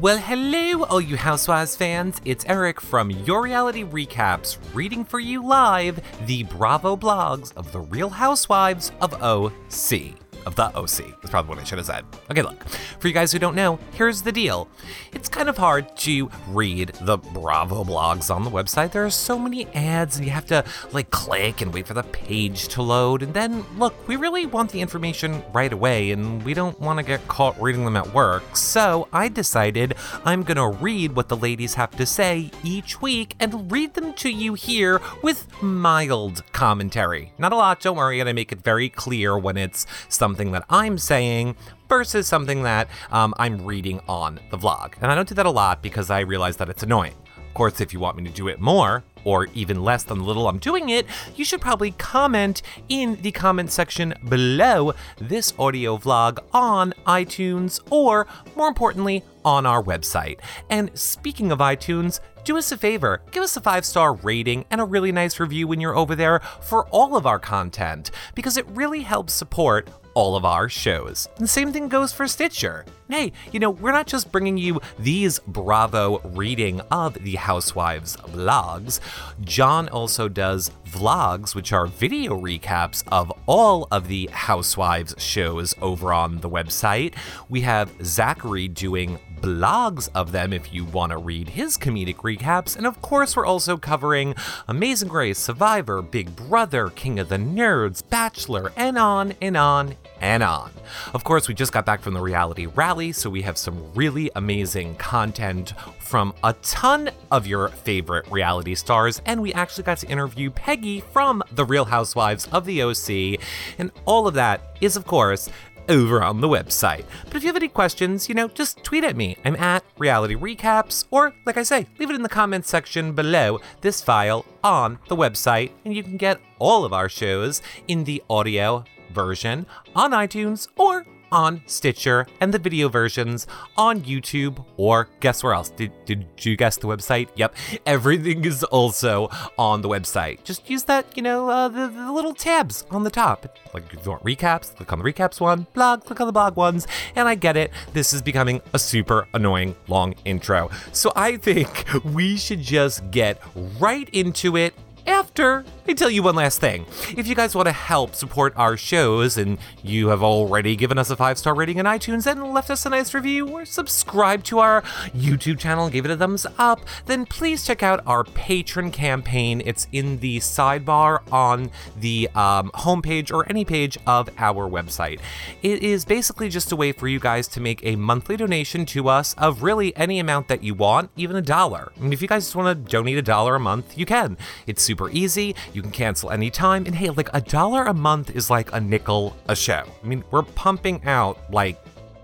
Well, hello, all you Housewives fans. It's Eric from Your Reality Recaps, reading for you live the Bravo blogs of the Real Housewives of OC of the OC. That's probably what I should have said. Okay, look, for you guys who don't know, here's the deal. It's kind of hard to read the Bravo blogs on the website. There are so many ads, and you have to like click and wait for the page to load. And then, look, we really want the information right away, and we don't want to get caught reading them at work. So I decided I'm to read what the ladies have to say each week and read them to you here with mild commentary. Not a lot, don't worry, and I make it very clear when it's something that I'm saying versus something that um, I'm reading on the vlog. And I don't do that a lot because I realize that it's annoying. Of course, if you want me to do it more, or even less than the little I'm doing it, you should probably comment in the comment section below this audio vlog on iTunes or, more importantly, on our website. And speaking of iTunes, do us a favor, give us a five star rating and a really nice review when you're over there for all of our content, because it really helps support all of our shows. The same thing goes for Stitcher. Hey, you know, we're not just bringing you these Bravo reading of the Housewives vlogs. John also does vlogs, which are video recaps of all of the Housewives shows over on the website. We have Zachary doing blogs of them if you want to read his comedic recaps. And of course, we're also covering Amazing Race, Survivor, Big Brother, King of the Nerds, Bachelor, and on and on and on. Of course, we just got back from the reality rally, so we have some really amazing content from a ton of your favorite reality stars, and we actually got to interview Peggy from The Real Housewives of the OC, and all of that is, of course, over on the website. But if you have any questions, you know, just tweet at me. I'm at Reality Recaps, or like I say, leave it in the comments section below this file on the website, and you can get all of our shows in the audio version on iTunes or on Stitcher and the video versions on YouTube or guess where else? Did, did you guess the website? Yep, everything is also on the website. Just use that, you know, uh, the, the little tabs on the top. Like if you want recaps, click on the recaps one, blog, click on the blog ones, and I get it. This is becoming a super annoying long intro. So I think we should just get right into it after I tell you one last thing. If you guys want to help support our shows and you have already given us a five star rating in iTunes and left us a nice review or subscribed to our YouTube channel and gave it a thumbs up, then please check out our Patreon campaign. It's in the sidebar on the um, homepage or any page of our website. It is basically just a way for you guys to make a monthly donation to us of really any amount that you want, even a dollar. Mean, if you guys just want to donate a dollar a month, you can. It's super easy. You can cancel anytime. And hey, like a dollar a month is like a nickel a show. I mean, we're pumping out like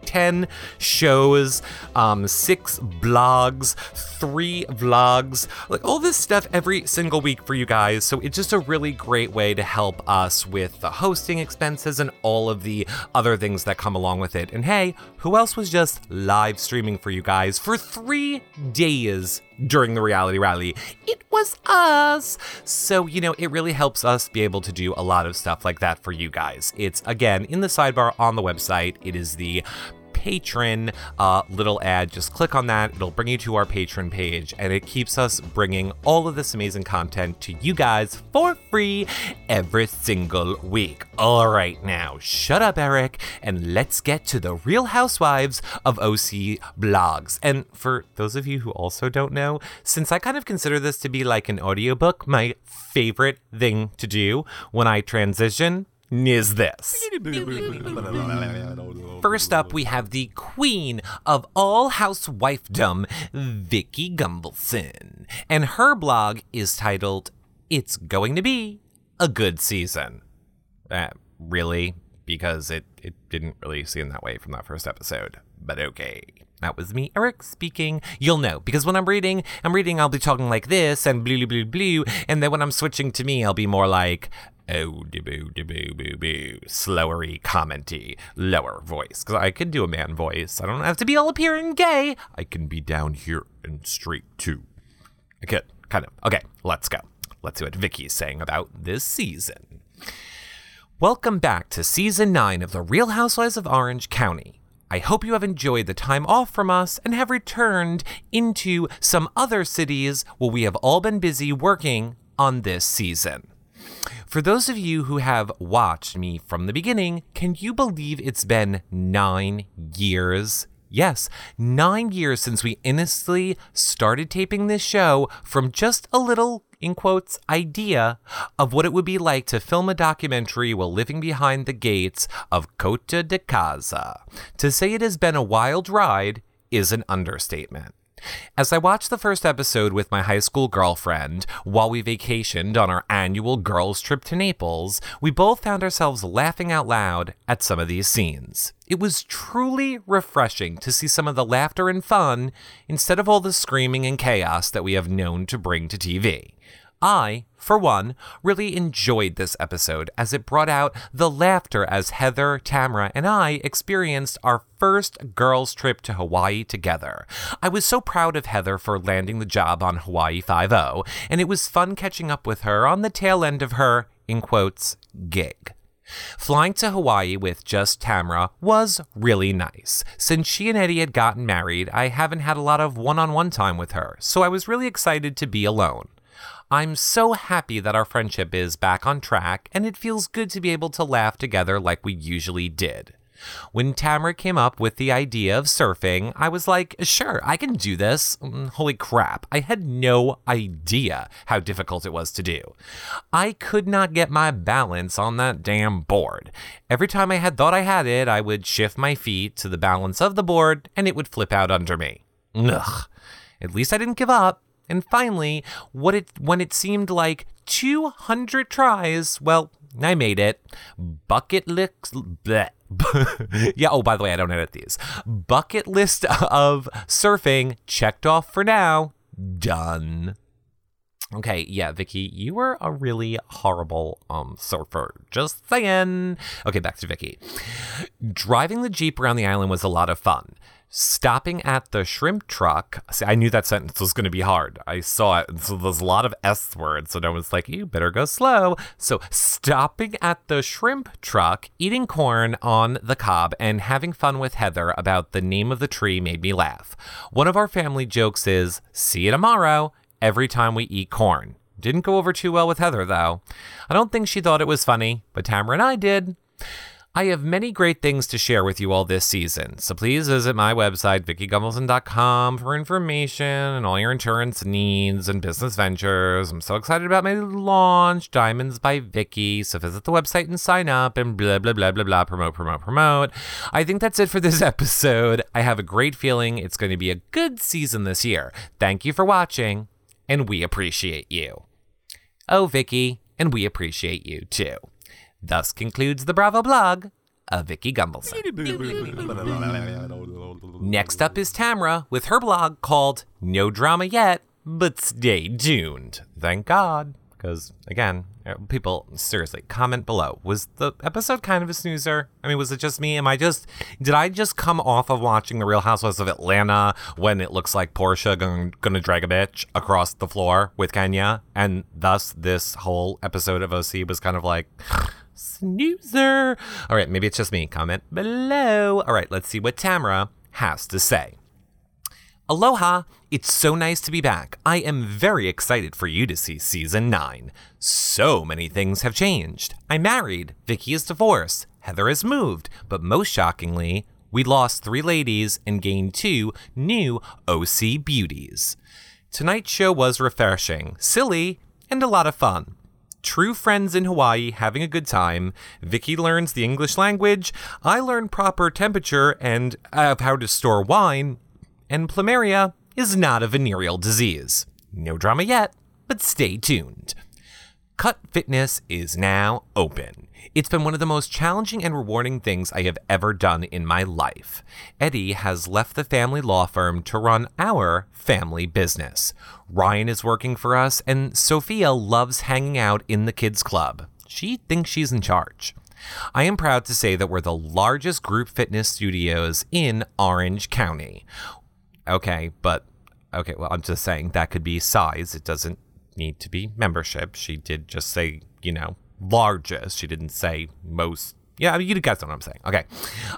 10 shows, um, six blogs, three vlogs, like all this stuff every single week for you guys. So it's just a really great way to help us with the hosting expenses and all of the other things that come along with it. And hey, who else was just live streaming for you guys for three days during the reality rally. It was us. So, you know, it really helps us be able to do a lot of stuff like that for you guys. It's again in the sidebar on the website. It is the Patreon uh, little ad. Just click on that. It'll bring you to our Patreon page, and it keeps us bringing all of this amazing content to you guys for free every single week. All right, now shut up, Eric, and let's get to the Real Housewives of OC blogs. And for those of you who also don't know, since I kind of consider this to be like an audiobook, my favorite thing to do when I transition is this. First up, we have the queen of all housewifedom, Vicki Gunvalson. And her blog is titled, It's Going to Be a Good Season. Uh, really? Because it, it didn't really seem that way from that first episode. But okay. That was me, Eric, speaking. You'll know because when I'm reading, I'm reading, I'll be talking like this and blue, blue, blue, blue. And then when I'm switching to me, I'll be more like, oh, de boo, de boo, boo, boo, slowery, commenty, lower voice. Because I can do a man voice. I don't have to be all appearing gay. I can be down here and straight too. I could, kind of. Okay, let's go. Let's see what Vicki's saying about this season. Welcome back to season 9 of The Real Housewives of Orange County. I hope you have enjoyed the time off from us and have returned into some other cities where we have all been busy working on this season. For those of you who have watched me from the beginning, can you believe it's been nine years? Yes, nine years since we innocently started taping this show from just a little, in quotes, idea of what it would be like to film a documentary while living behind the gates of Coto de Caza. To say it has been a wild ride is an understatement. As I watched the first episode with my high school girlfriend while we vacationed on our annual girls' trip to Naples, we both found ourselves laughing out loud at some of these scenes. It was truly refreshing to see some of the laughter and fun instead of all the screaming and chaos that we have known to bring to TV. I, for one, really enjoyed this episode as it brought out the laughter as Heather, Tamra, and I experienced our first girls' trip to Hawaii together. I was so proud of Heather for landing the job on Hawaii 5 and it was fun catching up with her on the tail end of her, in quotes, gig. Flying to Hawaii with just Tamra was really nice. Since she and Eddie had gotten married, I haven't had a lot of one on one time with her, so I was really excited to be alone. I'm so happy that our friendship is back on track, and it feels good to be able to laugh together like we usually did. When Tamra came up with the idea of surfing, I was like, sure, I can do this. Mm, holy crap, I had no idea how difficult it was to do. I could not get my balance on that damn board. Every time I had thought I had it, I would shift my feet to the balance of the board and it would flip out under me. Ugh. At least I didn't give up. And finally, what it when it seemed like 200 tries, well, I made it. Bucket list. yeah, oh, by the way, I don't edit these. Bucket list of surfing checked off for now. Done. Okay, yeah, Vicki, you were a really horrible um surfer. Just saying. Okay, back to Vicki. Driving the Jeep around the island was a lot of fun stopping at the shrimp truck. See, I knew that sentence was going to be hard. I saw it. And So there's a lot of S words. So I was like, you better go slow. So stopping at the shrimp truck, eating corn on the cob, and having fun with Heather about the name of the tree made me laugh. One of our family jokes is, see you tomorrow, every time we eat corn. Didn't go over too well with Heather, though. I don't think she thought it was funny, but Tamra and I did. I have many great things to share with you all this season, so please visit my website, VickiGunvalson.com, for information and all your insurance needs and business ventures. I'm so excited about my launch, Diamonds by Vicki, so visit the website and sign up and blah, blah, blah, blah, blah, promote, promote, promote. I think that's it for this episode. I have a great feeling it's going to be a good season this year. Thank you for watching, and we appreciate you. Oh, Vicki, and we appreciate you too. Thus concludes the Bravo blog of Vicki Gunvalson. Next up is Tamra with her blog called No Drama Yet, but stay tuned. Thank God. Because, again, uh, people, seriously, comment below. Was the episode kind of a snoozer? I mean, was it just me? Am I just, did I just come off of watching The Real Housewives of Atlanta when it looks like Porsha going, to drag a bitch across the floor with Kenya? And thus, this whole episode of OC was kind of like, Snoozer. All right, maybe it's just me. Comment below. All right, let's see what Tamra has to say. Aloha! It's so nice to be back. I am very excited for you to see season 9. So many things have changed. I married, Vicki is divorced, Heather has moved, but most shockingly, we lost three ladies and gained two new OC beauties. Tonight's show was refreshing, silly, and a lot of fun true friends in Hawaii having a good time. Vicky learns the English language. I learn proper temperature and of how to store wine. And plumeria is not a venereal disease. No drama yet, but stay tuned. Cut Fitness is now open. It's been one of the most challenging and rewarding things I have ever done in my life. Eddie has left the family law firm to run our family business. Ryan is working for us, and Sophia loves hanging out in the kids' club. She thinks she's in charge. I am proud to say that we're the largest group fitness studios in Orange County. Okay, but okay, well, I'm just saying that could be size. It doesn't need to be membership. She did just say, you know, largest. She didn't say most Yeah, I mean, you guys know what I'm saying. Okay.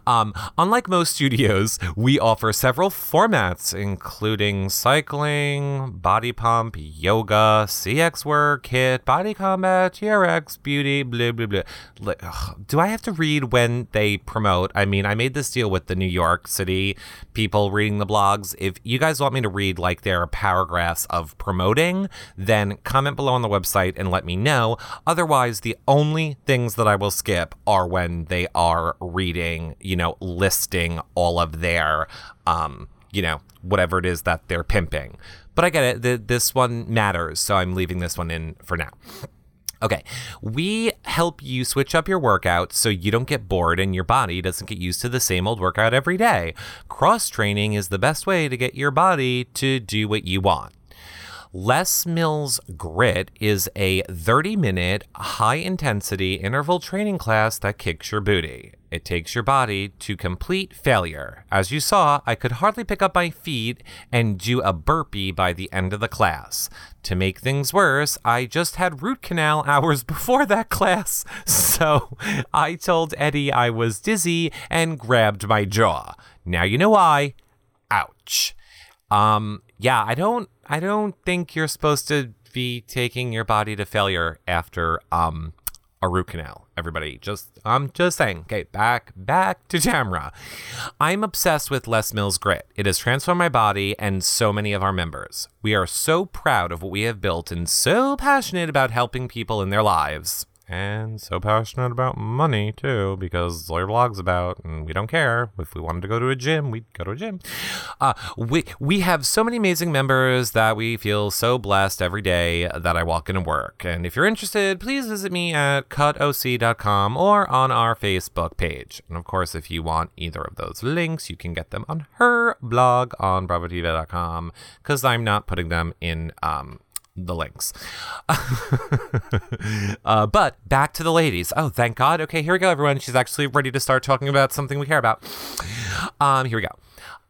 Um, unlike most studios, we offer several formats, including cycling, body pump, yoga, CXWORX, HIIT, body combat, TRX, beauty, blah, blah, blah. Ugh, do I have to read when they promote? I mean, I made this deal with the New York City people reading the blogs. If you guys want me to read like their paragraphs of promoting, then comment below on the website and let me know. Otherwise, the only things that I will skip are when when they are reading, you know, listing all of their, um, you know, whatever it is that they're pimping. But I get it. The, this one matters, so I'm leaving this one in for now. Okay, we help you switch up your workout so you don't get bored and your body doesn't get used to the same old workout every day. Cross training is the best way to get your body to do what you want. Les Mills Grit is a 30 minute, high intensity interval training class that kicks your booty. It takes your body to complete failure. As you saw, I could hardly pick up my feet and do a burpee by the end of the class. To make things worse, I just had root canal hours before that class, so I told Eddie I was dizzy and grabbed my jaw. Now you know why. Ouch. Um, yeah, I don't I don't think you're supposed to be taking your body to failure after um a root canal. Everybody, just I'm just saying. Okay, back back to Tamra. I'm obsessed with Les Mills Grit. It has transformed my body and so many of our members. We are so proud of what we have built and so passionate about helping people in their lives and so passionate about money too because your blog's about and we don't care. If we wanted to go to a gym we'd go to a gym. Uh, we we have so many amazing members that we feel so blessed every day that i walk into work. And if you're interested please visit me at cutoc.com or on our facebook page. And of course if you want either of those links you can get them on her blog on bravotv.com because i'm not putting them in um, the links. uh, but back to the ladies. Oh, thank God. Okay, here we go, everyone. She's actually ready to start talking about something we care about. Um, here we go.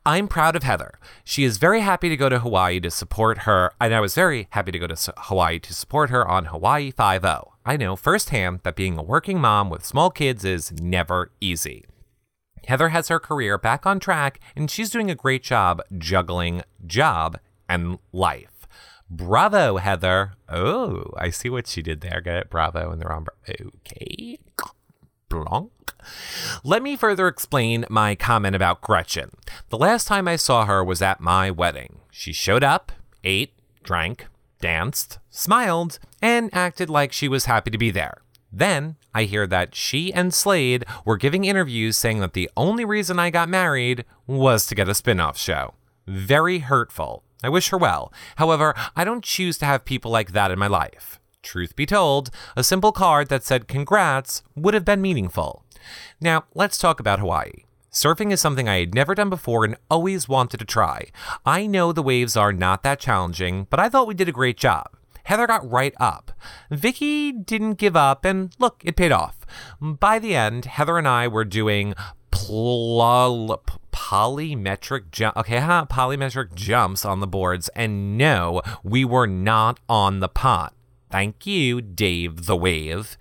I'm proud of Heather. She is very happy to go to Hawaii to support her, and I was very happy to go to Hawaii to support her on Hawaii 5 I know firsthand that being a working mom with small kids is never easy. Heather has her career back on track, and she's doing a great job juggling job and life. Bravo, Heather. Oh, I see what she did there. Get it? Bravo in the wrong. Okay. Blanc. Let me further explain my comment about Gretchen. The last time I saw her was at my wedding. She showed up, ate, drank, danced, smiled, and acted like she was happy to be there. Then I hear that she and Slade were giving interviews saying that the only reason I got married was to get a spin off show. Very hurtful. I wish her well. However, I don't choose to have people like that in my life. Truth be told, a simple card that said congrats would have been meaningful. Now, let's talk about Hawaii. Surfing is something I had never done before and always wanted to try. I know the waves are not that challenging, but I thought we did a great job. Heather got right up. Vicki didn't give up, and look, it paid off. By the end, Heather and I were doing pl- polymetric jump. Okay, huh? Polymetric jumps on the boards, and no, we were not on the pot. Thank you, Dave the Wave.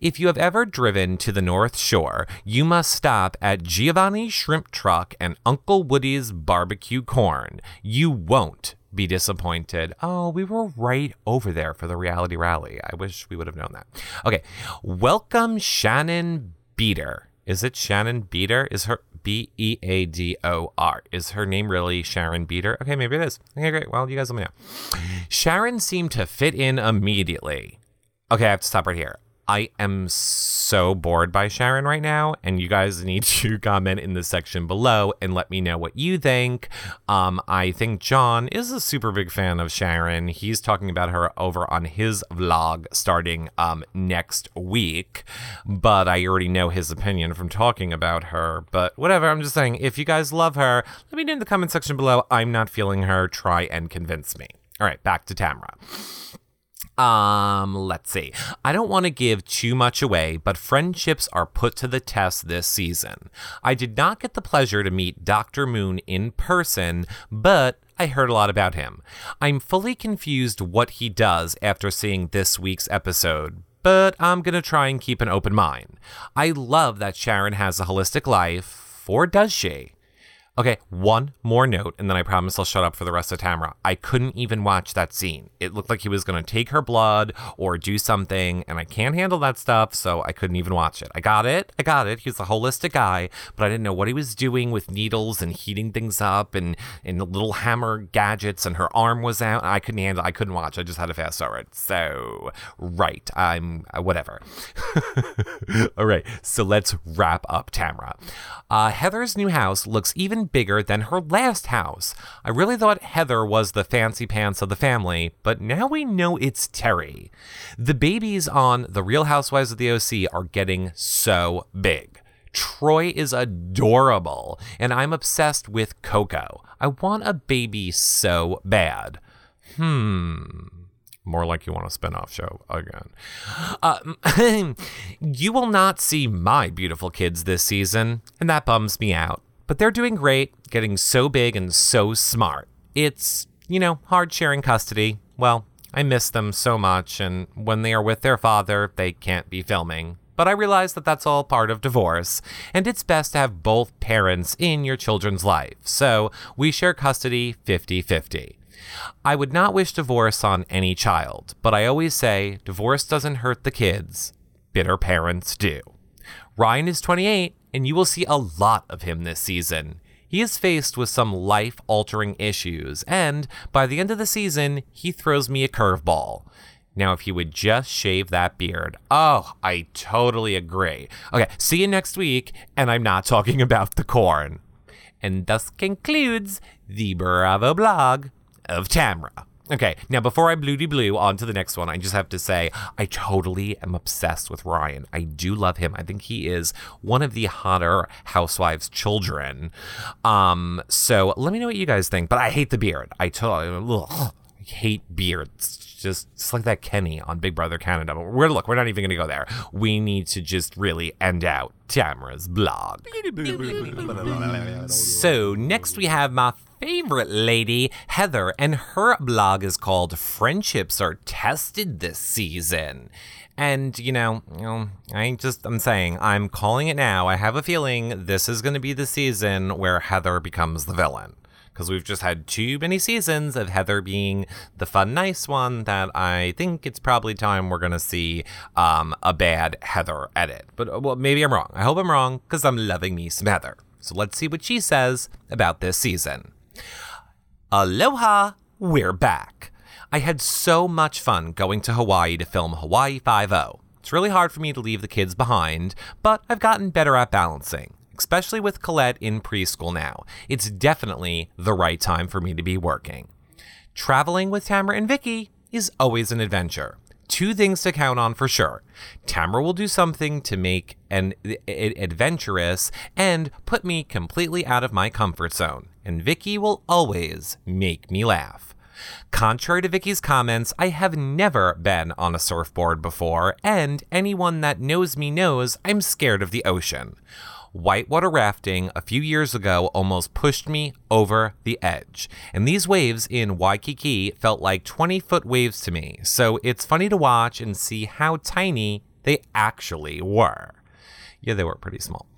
If you have ever driven to the North Shore, you must stop at Giovanni's Shrimp Truck and Uncle Woody's Barbecue Corn. You won't be disappointed. Oh, we were right over there for the reality rally. I wish we would have known that. Okay, welcome Shannon Beater. Is it Shannon Beater? Is her B E A D O R? Is her name really Sharon Beater? Okay, maybe it is. Okay, great. Well, you guys let me know. Sharon seemed to fit in immediately. Okay, I have to stop right here. I am so bored by Sharon right now, and you guys need to comment in the section below and let me know what you think. Um, I think John is a super big fan of Sharon. He's talking about her over on his vlog starting um, next week, but I already know his opinion from talking about her. But whatever, I'm just saying, if you guys love her, let me know in the comment section below. I'm not feeling her. Try and convince me. All right, back to Tamra. Um, let's see. I don't want to give too much away, but friendships are put to the test this season. I did not get the pleasure to meet Dr. Moon in person, but I heard a lot about him. I'm fully confused what he does after seeing this week's episode, but I'm gonna try and keep an open mind. I love that Sharon has a holistic life, or does she? Okay, one more note, and then I promise I'll shut up for the rest of Tamra. I couldn't even watch that scene. It looked like he was going to take her blood or do something, and I can't handle that stuff, so I couldn't even watch it. I got it. I got it. He's a holistic guy, but I didn't know what he was doing with needles and heating things up and, and little hammer gadgets, and her arm was out. I couldn't handle I couldn't watch. I just had to fast forward. So, right. I'm uh, whatever. All right, so let's wrap up Tamra. Uh, Heather's new house looks even bigger than her last house. I really thought Heather was the fancy pants of the family, but now we know it's Terry. The babies on The Real Housewives of the OC are getting so big. Troy is adorable, and I'm obsessed with Coco. I want a baby so bad. Hmm. More like you want a spin-off show again. Uh, you will not see my beautiful kids this season, and that bums me out. But they're doing great, getting so big and so smart. It's, you know, hard sharing custody. Well, I miss them so much, and when they are with their father, they can't be filming. But I realize that that's all part of divorce, and it's best to have both parents in your children's life. So we share custody 50 50. I would not wish divorce on any child, but I always say divorce doesn't hurt the kids, bitter parents do. Ryan is 28, and you will see a lot of him this season. He is faced with some life altering issues, and by the end of the season, he throws me a curveball. Now, if he would just shave that beard. Oh, I totally agree. Okay, see you next week, and I'm not talking about the corn. And thus concludes the Bravo blog of Tamra. Okay, now before I bloody blue on to the next one, I just have to say I totally am obsessed with Ryan. I do love him. I think he is one of the hotter housewives' children. Um, so let me know what you guys think. But I hate the beard. I totally ugh, hate beards. Just, just like that Kenny on Big Brother Canada. But we're look, we're not even gonna go there. We need to just really end out Tamra's blog. so next we have my favorite lady, Heather, and her blog is called Friendships Are Tested This Season. And, you know, you know, I just, I'm saying, I'm calling it now. I have a feeling this is going to be the season where Heather becomes the villain. Because we've just had too many seasons of Heather being the fun, nice one that I think it's probably time we're going to see um, a bad Heather edit. But, well, maybe I'm wrong. I hope I'm wrong because I'm loving me some Heather. So let's see what she says about this season. Aloha, we're back. I had so much fun going to Hawaii to film Hawaii 5 It's really hard for me to leave the kids behind, but I've gotten better at balancing, especially with Colette in preschool now. It's definitely the right time for me to be working. Traveling with Tamra and Vicki is always an adventure. Two things to count on for sure. Tamra will do something to make an adventurous and put me completely out of my comfort zone and Vicki will always make me laugh. Contrary to Vicki's comments, I have never been on a surfboard before, and anyone that knows me knows I'm scared of the ocean. Whitewater rafting a few years ago almost pushed me over the edge, and these waves in Waikiki felt like 20 foot waves to me, so it's funny to watch and see how tiny they actually were. Yeah, they were pretty small.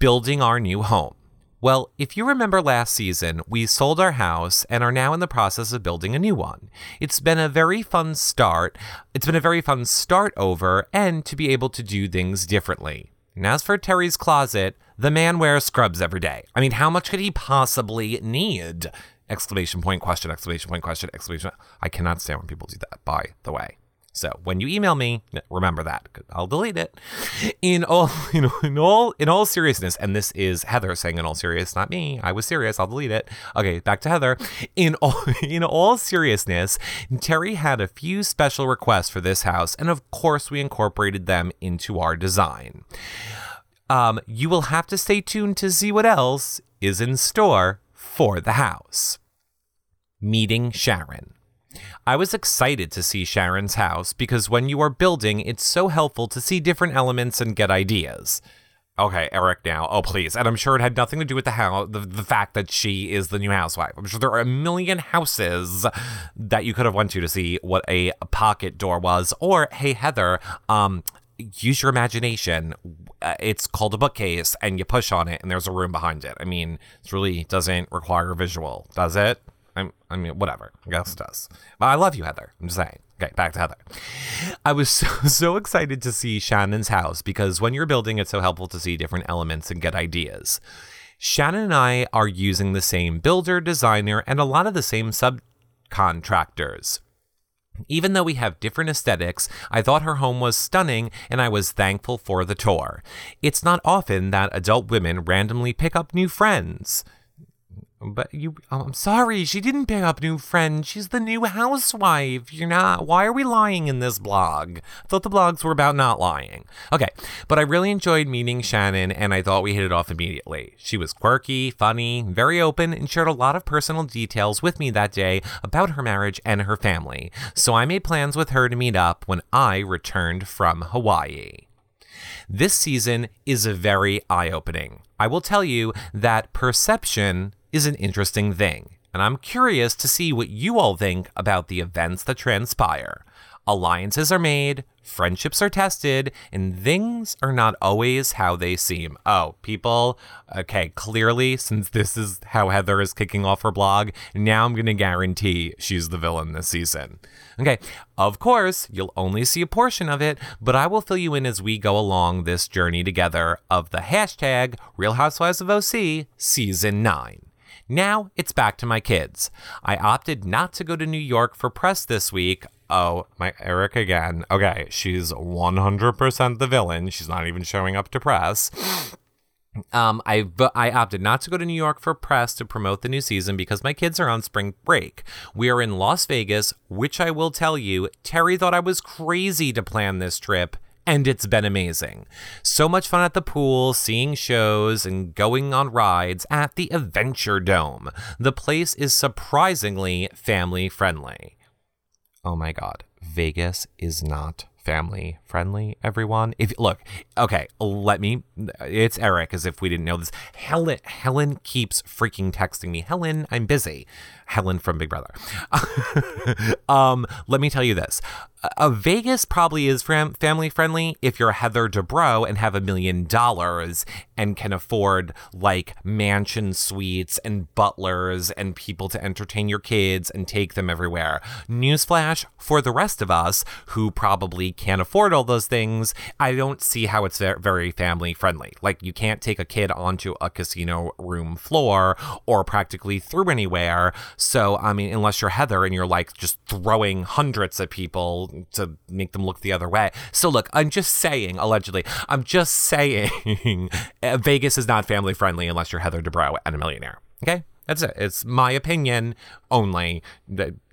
Building our new home. Well, if you remember last season, we sold our house and are now in the process of building a new one. It's been a very fun start. It's been a very fun start over and to be able to do things differently. And as for Terry's closet, the man wears scrubs every day. I mean, how much could he possibly need? Exclamation point, question, exclamation point, question, exclamation. I cannot stand when people do that, by the way. So when you email me, remember that I'll delete it. In all, you know, in all, in all seriousness, and this is Heather saying in all seriousness, not me. I was serious. I'll delete it. Okay, back to Heather. In all, in all seriousness, Terry had a few special requests for this house, and of course, we incorporated them into our design. Um, you will have to stay tuned to see what else is in store for the house. Meeting Sharon. I was excited to see Sharon's house because when you are building, it's so helpful to see different elements and get ideas. Okay, Eric now. Oh, please. And I'm sure it had nothing to do with the house, the, the fact that she is the new housewife. I'm sure there are a million houses that you could have went to to see what a pocket door was. Or, hey, Heather, um, use your imagination. Uh, it's called a bookcase, and you push on it, and there's a room behind it. I mean, it really doesn't require visual, does it? I'm, I mean, whatever. Guess does. But I love you, Heather. I'm just saying. Okay, back to Heather. I was so, so excited to see Shannon's house because when you're building, it's so helpful to see different elements and get ideas. Shannon and I are using the same builder, designer, and a lot of the same subcontractors. Even though we have different aesthetics, I thought her home was stunning and I was thankful for the tour. It's not often that adult women randomly pick up new friends. But you, oh, I'm sorry, she didn't pick up new friends. She's the new housewife. You're not. Why are we lying in this blog? I thought the blogs were about not lying. Okay, but I really enjoyed meeting Shannon, and I thought we hit it off immediately. She was quirky, funny, very open, and shared a lot of personal details with me that day about her marriage and her family. So I made plans with her to meet up when I returned from Hawaii. This season is very eye opening. I will tell you that perception is an interesting thing, and I'm curious to see what you all think about the events that transpire. Alliances are made, friendships are tested, and things are not always how they seem. Oh, people, okay, clearly, since this is how Heather is kicking off her blog, now I'm going to guarantee she's the villain this season. Okay, of course, you'll only see a portion of it, but I will fill you in as we go along this journey together of the hashtag Real Housewives of OC Season 9. Now it's back to my kids. I opted not to go to New York for press this week. Oh, my Eric again. Okay, she's 100% the villain. She's not even showing up to press. Um, I I opted not to go to New York for press to promote the new season because my kids are on spring break. We are in Las Vegas, which I will tell you, Terry thought I was crazy to plan this trip and it's been amazing. So much fun at the pool, seeing shows, and going on rides at the Adventure Dome. The place is surprisingly family friendly. Oh my god, Vegas is not family friendly everyone if look okay let me it's eric as if we didn't know this helen helen keeps freaking texting me helen i'm busy helen from big brother um let me tell you this Vegas probably is fam- family friendly if you're Heather Dubrow and have a million dollars and can afford like mansion suites and butlers and people to entertain your kids and take them everywhere. Newsflash for the rest of us who probably can't afford all those things, I don't see how it's very family friendly. Like you can't take a kid onto a casino room floor or practically through anywhere. So, I mean, unless you're Heather and you're like just throwing hundreds of people to make them look the other way. So look, I'm just saying, allegedly, I'm just saying Vegas is not family friendly unless you're Heather Dubrow and a millionaire. Okay? That's it. It's my opinion only.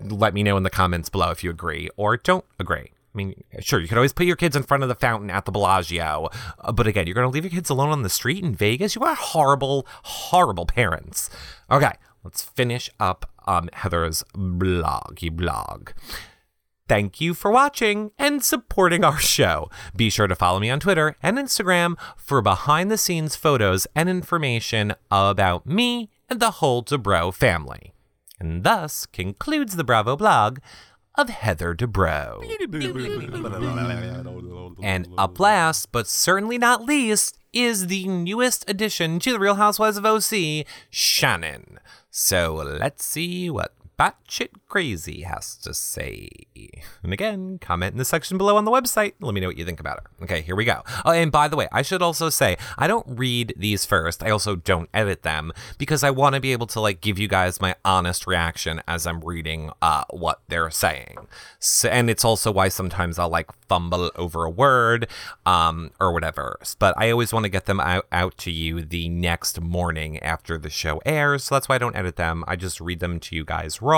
Let me know in the comments below if you agree or don't agree. I mean, sure, you could always put your kids in front of the fountain at the Bellagio, uh, but again, you're going to leave your kids alone on the street in Vegas? You are horrible, horrible parents. Okay, let's finish up um, Heather's bloggy blog. Thank you for watching and supporting our show. Be sure to follow me on Twitter and Instagram for behind the scenes photos and information about me and the whole Dubrow family. And thus concludes the Bravo blog of Heather Dubrow. and up last, but certainly not least, is the newest addition to the Real Housewives of OC, Shannon. So let's see what batshit crazy has to say. And again, comment in the section below on the website. Let me know what you think about it. Okay, here we go. Oh, and by the way, I should also say I don't read these first. I also don't edit them because I want to be able to like give you guys my honest reaction as I'm reading uh, what they're saying. So, and it's also why sometimes I'll like fumble over a word um, or whatever. But I always want to get them out, out to you the next morning after the show airs. So that's why I don't edit them. I just read them to you guys raw,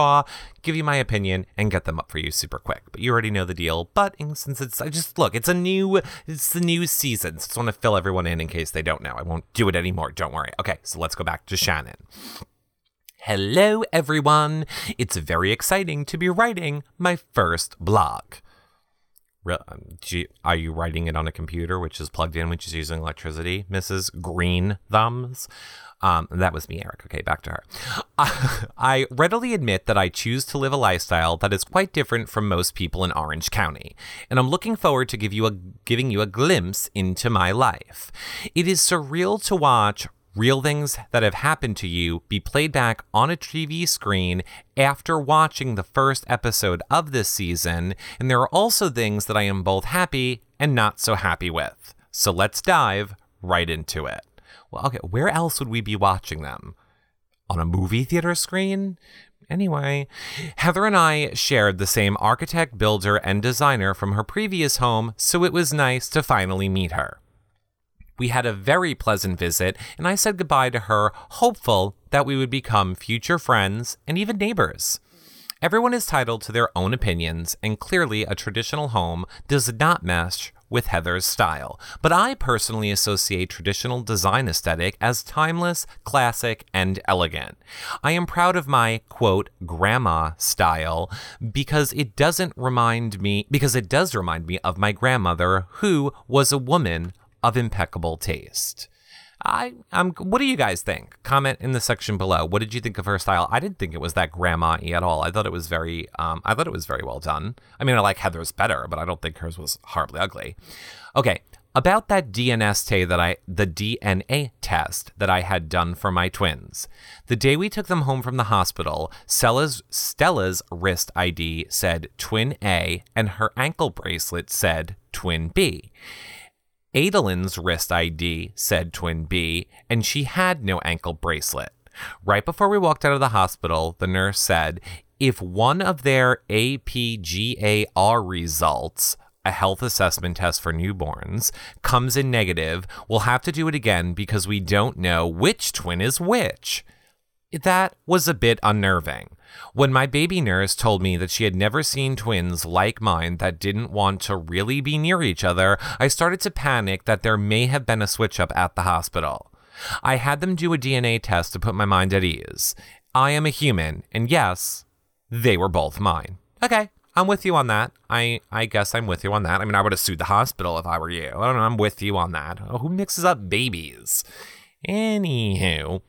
give you my opinion, and get them up for you super quick. But you already know the deal. But since it's I just look, it's a new it's the new season. So I just want to fill everyone in in case they don't know. I won't do it anymore. Don't worry. Okay, so let's go back to Shannon. Hello, everyone. It's very exciting to be writing my first blog. um, are you writing it on a computer, which is plugged in, which is using electricity, Mrs. Green Thumbs? Um, that was me, Eric. Okay, back to her. I readily admit that I choose to live a lifestyle that is quite different from most people in Orange County, and I'm looking forward to give you a, giving you a glimpse into my life. It is surreal to watch real things that have happened to you be played back on a TV screen after watching the first episode of this season, and there are also things that I am both happy and not so happy with. So let's dive right into it. Well, okay, where else would we be watching them? On a movie theater screen? Anyway, Heather and I shared the same architect, builder, and designer from her previous home, so it was nice to finally meet her. We had a very pleasant visit, and I said goodbye to her, hopeful that we would become future friends and even neighbors. Everyone is titled to their own opinions, and clearly a traditional home does not mesh with Heather's style. But I personally associate traditional design aesthetic as timeless, classic, and elegant. I am proud of my quote grandma style because it doesn't remind me because it does remind me of my grandmother who was a woman of impeccable taste. I I'm what do you guys think? Comment in the section below. What did you think of her style? I didn't think it was that grandma y at all. I thought it was very um I thought it was very well done. I mean I like Heather's better, but I don't think hers was horribly ugly. Okay, about that DNS test that I the DNA test that I had done for my twins. The day we took them home from the hospital, Stella's Stella's wrist ID said twin A and her ankle bracelet said twin B. Adeline's wrist ID said twin B, and she had no ankle bracelet. Right before we walked out of the hospital, the nurse said, if one of their APGAR results, a health assessment test for newborns, comes in negative, we'll have to do it again because we don't know which twin is which. That was a bit unnerving. When my baby nurse told me that she had never seen twins like mine that didn't want to really be near each other, I started to panic that there may have been a switch up at the hospital. I had them do a DNA test to put my mind at ease. I am a human, and yes, they were both mine. Okay, I'm with you on that. I I guess I'm with you on that. I mean, I would have sued the hospital if I were you. I don't know. I'm with you on that. Oh, who mixes up babies? Anywho,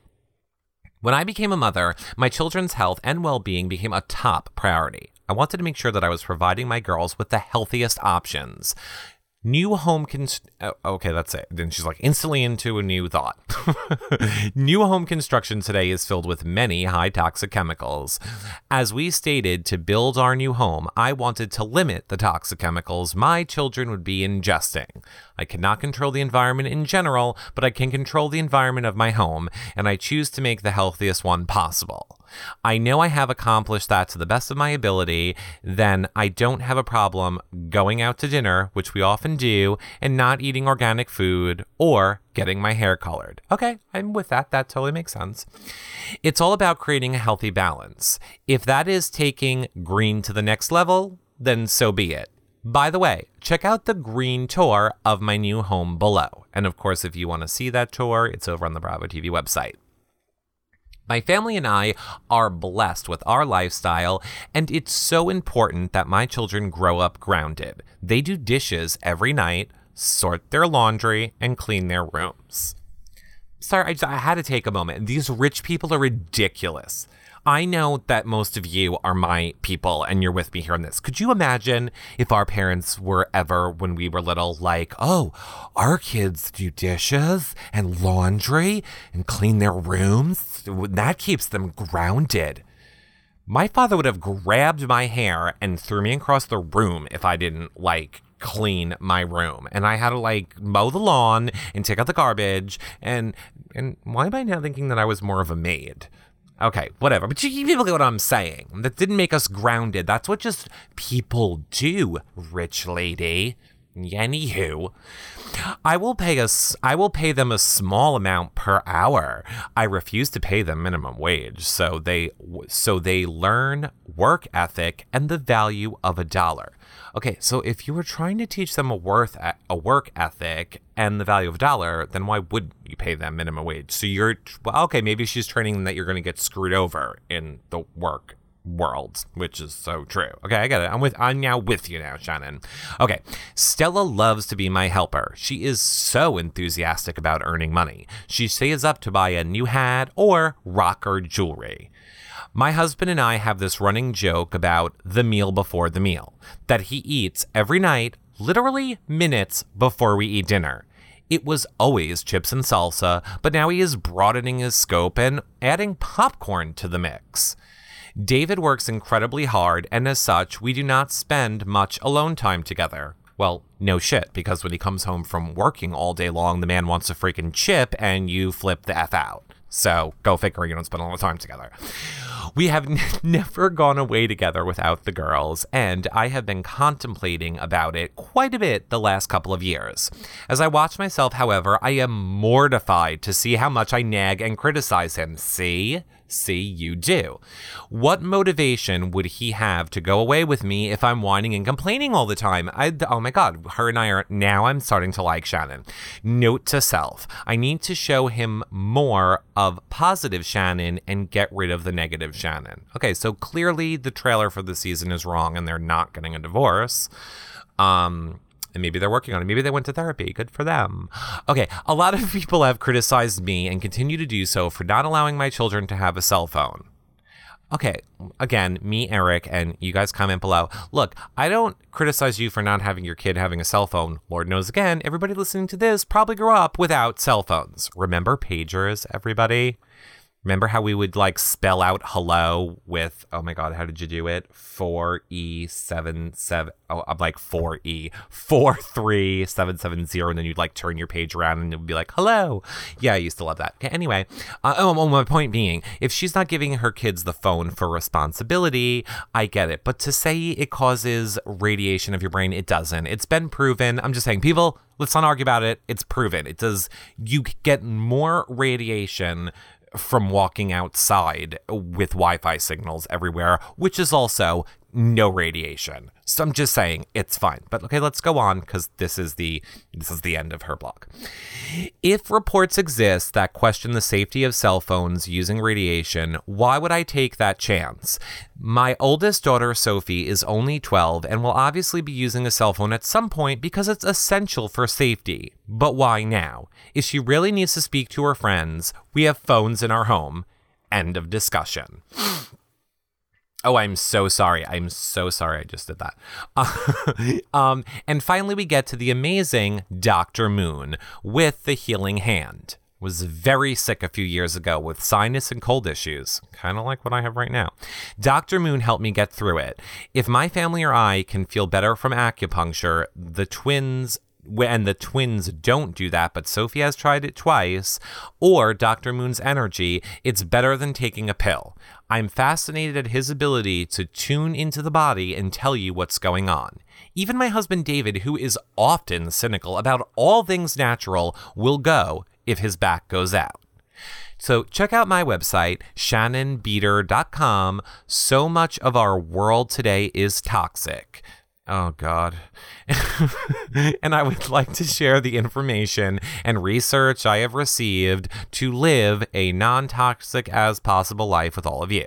when I became a mother, my children's health and well being became a top priority. I wanted to make sure that I was providing my girls with the healthiest options. New home const- oh, okay, that's it. Then she's like instantly into a new thought. new home construction today is filled with many high toxic chemicals. As we stated to build our new home, I wanted to limit the toxic chemicals my children would be ingesting. I cannot control the environment in general, but I can control the environment of my home, and I choose to make the healthiest one possible. I know I have accomplished that to the best of my ability, then I don't have a problem going out to dinner, which we often do, and not eating organic food or getting my hair colored. Okay, I'm with that. That totally makes sense. It's all about creating a healthy balance. If that is taking green to the next level, then so be it. By the way, check out the green tour of my new home below. And of course, if you want to see that tour, it's over on the Bravo TV website. My family and I are blessed with our lifestyle, and it's so important that my children grow up grounded. They do dishes every night, sort their laundry, and clean their rooms. Sorry, I, just, I had to take a moment. These rich people are ridiculous. I know that most of you are my people and you're with me here on this. Could you imagine if our parents were ever, when we were little, like, oh, our kids do dishes and laundry and clean their rooms? That keeps them grounded. My father would have grabbed my hair and threw me across the room if I didn't, like, clean my room and I had to like mow the lawn and take out the garbage and and why am I now thinking that I was more of a maid? Okay, whatever. But you people get what I'm saying. That didn't make us grounded. That's what just people do, rich lady. Anywho, I will pay us. I will pay them a small amount per hour. I refuse to pay them minimum wage, so they so they learn work ethic and the value of a dollar. Okay, so if you were trying to teach them a worth a work ethic and the value of a dollar, then why would you pay them minimum wage? So you're well, okay, maybe she's training them that you're going to get screwed over in the work world, which is so true. Okay, I get it. I'm with I'm now with you now, Shannon. Okay. Stella loves to be my helper. She is so enthusiastic about earning money. She saves up to buy a new hat or rocker jewelry. My husband and I have this running joke about the meal before the meal that he eats every night, literally minutes before we eat dinner. It was always chips and salsa, but now he is broadening his scope and adding popcorn to the mix. David works incredibly hard, and as such, we do not spend much alone time together. Well, no shit, because when he comes home from working all day long, the man wants a freaking chip and you flip the F out. So go figure, you don't spend a lot of time together. We have n- never gone away together without the girls, and I have been contemplating about it quite a bit the last couple of years. As I watch myself, however, I am mortified to see how much I nag and criticize him. See? See, you do. What motivation would he have to go away with me if I'm whining and complaining all the time? I, oh my God, her and I are now I'm starting to like Shannon. Note to self I need to show him more of positive Shannon and get rid of the negative Shannon. Okay, so clearly the trailer for the season is wrong and they're not getting a divorce. Um, and maybe they're working on it. Maybe they went to therapy. Good for them. Okay, a lot of people have criticized me and continue to do so for not allowing my children to have a cell phone. Okay, again, me, Eric, and you guys comment below. Look, I don't criticize you for not having your kid having a cell phone. Lord knows again, everybody listening to this probably grew up without cell phones. Remember pagers, everybody? Remember how we would like spell out hello with oh my god, how did you do it? Four E seven seven oh I'm like four E four three seven seven zero, and then you'd like turn your page around and it would be like hello. Yeah, I used to love that. Okay, anyway, uh, oh, oh, my point being, if she's not giving her kids the phone for responsibility, I get it. But to say it causes radiation of your brain, it doesn't. It's been proven. I'm just saying, people, let's not argue about it. It's proven. It does. You get more radiation from walking outside with Wi Fi signals everywhere, which is also no radiation. So I'm just saying it's fine. But okay, let's go on because this is the this is the end of her blog. If reports exist that question the safety of cell phones using radiation, why would I take that chance? My oldest daughter Sophie is only 12 and will obviously be using a cell phone at some point because it's essential for safety. But why now? If she really needs to speak to her friends, we have phones in our home. End of discussion. Oh, I'm so sorry. I'm so sorry I just did that. um, and finally, we get to the amazing Dr. Moon with the healing hand. Was very sick a few years ago with sinus and cold issues, kind of like what I have right now. Dr. Moon helped me get through it. If my family or I can feel better from acupuncture, the twins and the twins don't do that, but Sophie has tried it twice, or Dr. Moon's energy, it's better than taking a pill. I'm fascinated at his ability to tune into the body and tell you what's going on. Even my husband David, who is often cynical about all things natural, will go if his back goes out. So check out my website, shannonbeador.com. So much of our world today is toxic. Oh, God. and I would like to share the information and research I have received to live a non toxic as possible life with all of you.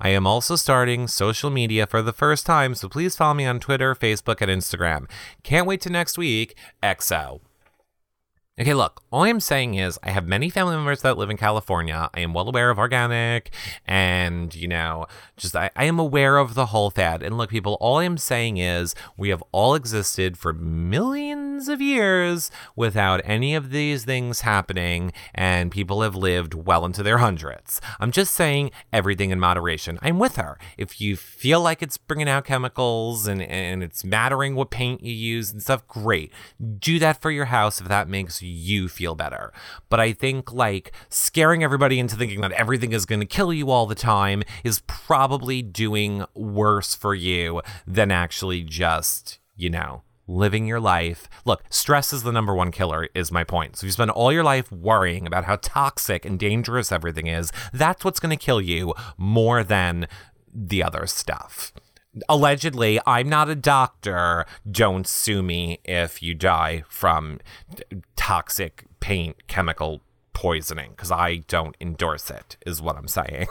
I am also starting social media for the first time, so please follow me on Twitter, Facebook, and Instagram. Can't wait to next week. XO. Okay, look, all I'm saying is I have many family members that live in California. I am well aware of organic and, you know, just I, I am aware of the whole fad. And look, people, all I'm saying is we have all existed for millions of years without any of these things happening, and people have lived well into their hundreds. I'm just saying everything in moderation. I'm with her. If you feel like it's bringing out chemicals and, and it's mattering what paint you use and stuff, great. Do that for your house if that makes you feel better. But I think like scaring everybody into thinking that everything is going to kill you all the time is probably doing worse for you than actually just, you know, living your life. Look, stress is the number one killer, is my point. So if you spend all your life worrying about how toxic and dangerous everything is, that's what's going to kill you more than the other stuff allegedly i'm not a doctor don't sue me if you die from toxic paint chemical poisoning because I don't endorse it, is what I'm saying.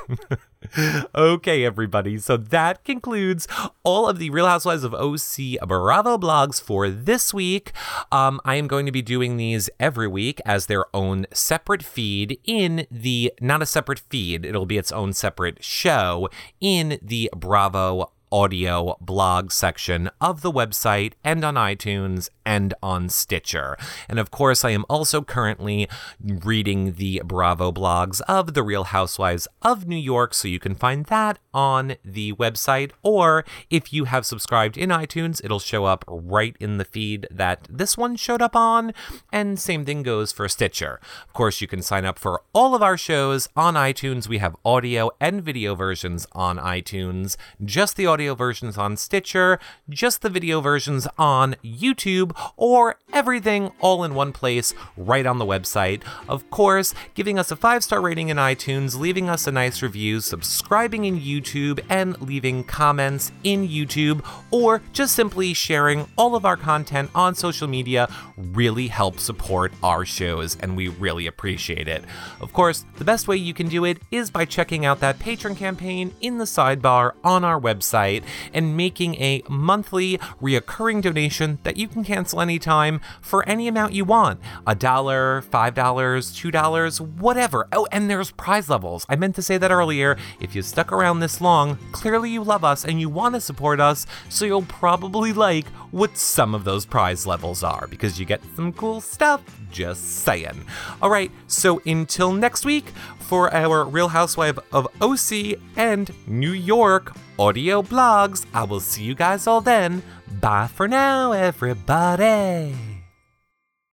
okay, everybody. So that concludes all of the Real Housewives of OC Bravo blogs for this week. Um, I am going to be doing these every week as their own separate feed in the, not a separate feed, it'll be its own separate show in the Bravo audio blog section of the website and on iTunes and on Stitcher. And of course, I am also currently reading the Bravo blogs of The Real Housewives of New York, so you can find that on the website. Or if you have subscribed in iTunes, it'll show up right in the feed that this one showed up on. And same thing goes for Stitcher. Of course, you can sign up for all of our shows on iTunes. We have audio and video versions on iTunes, just the audio versions on Stitcher, just the video versions on YouTube or everything all in one place right on the website. Of course, giving us a five star rating in iTunes, leaving us a nice review, subscribing in YouTube, and leaving comments in YouTube, or just simply sharing all of our content on social media really helps support our shows, and we really appreciate it. Of course, the best way you can do it is by checking out that Patreon campaign in the sidebar on our website and making a monthly reoccurring donation that you can cancel anytime for any amount you want a dollar, five dollars, two dollars, whatever. Oh, and there's prize levels. I meant to say that earlier. If you stuck around this long, clearly you love us and you want to support us, so you'll probably like what some of those prize levels are because you get some cool stuff. Just saying. All right, so until next week for our Real Housewife of OC and New York audio blogs, I will see you guys all then. Bye for now, everybody.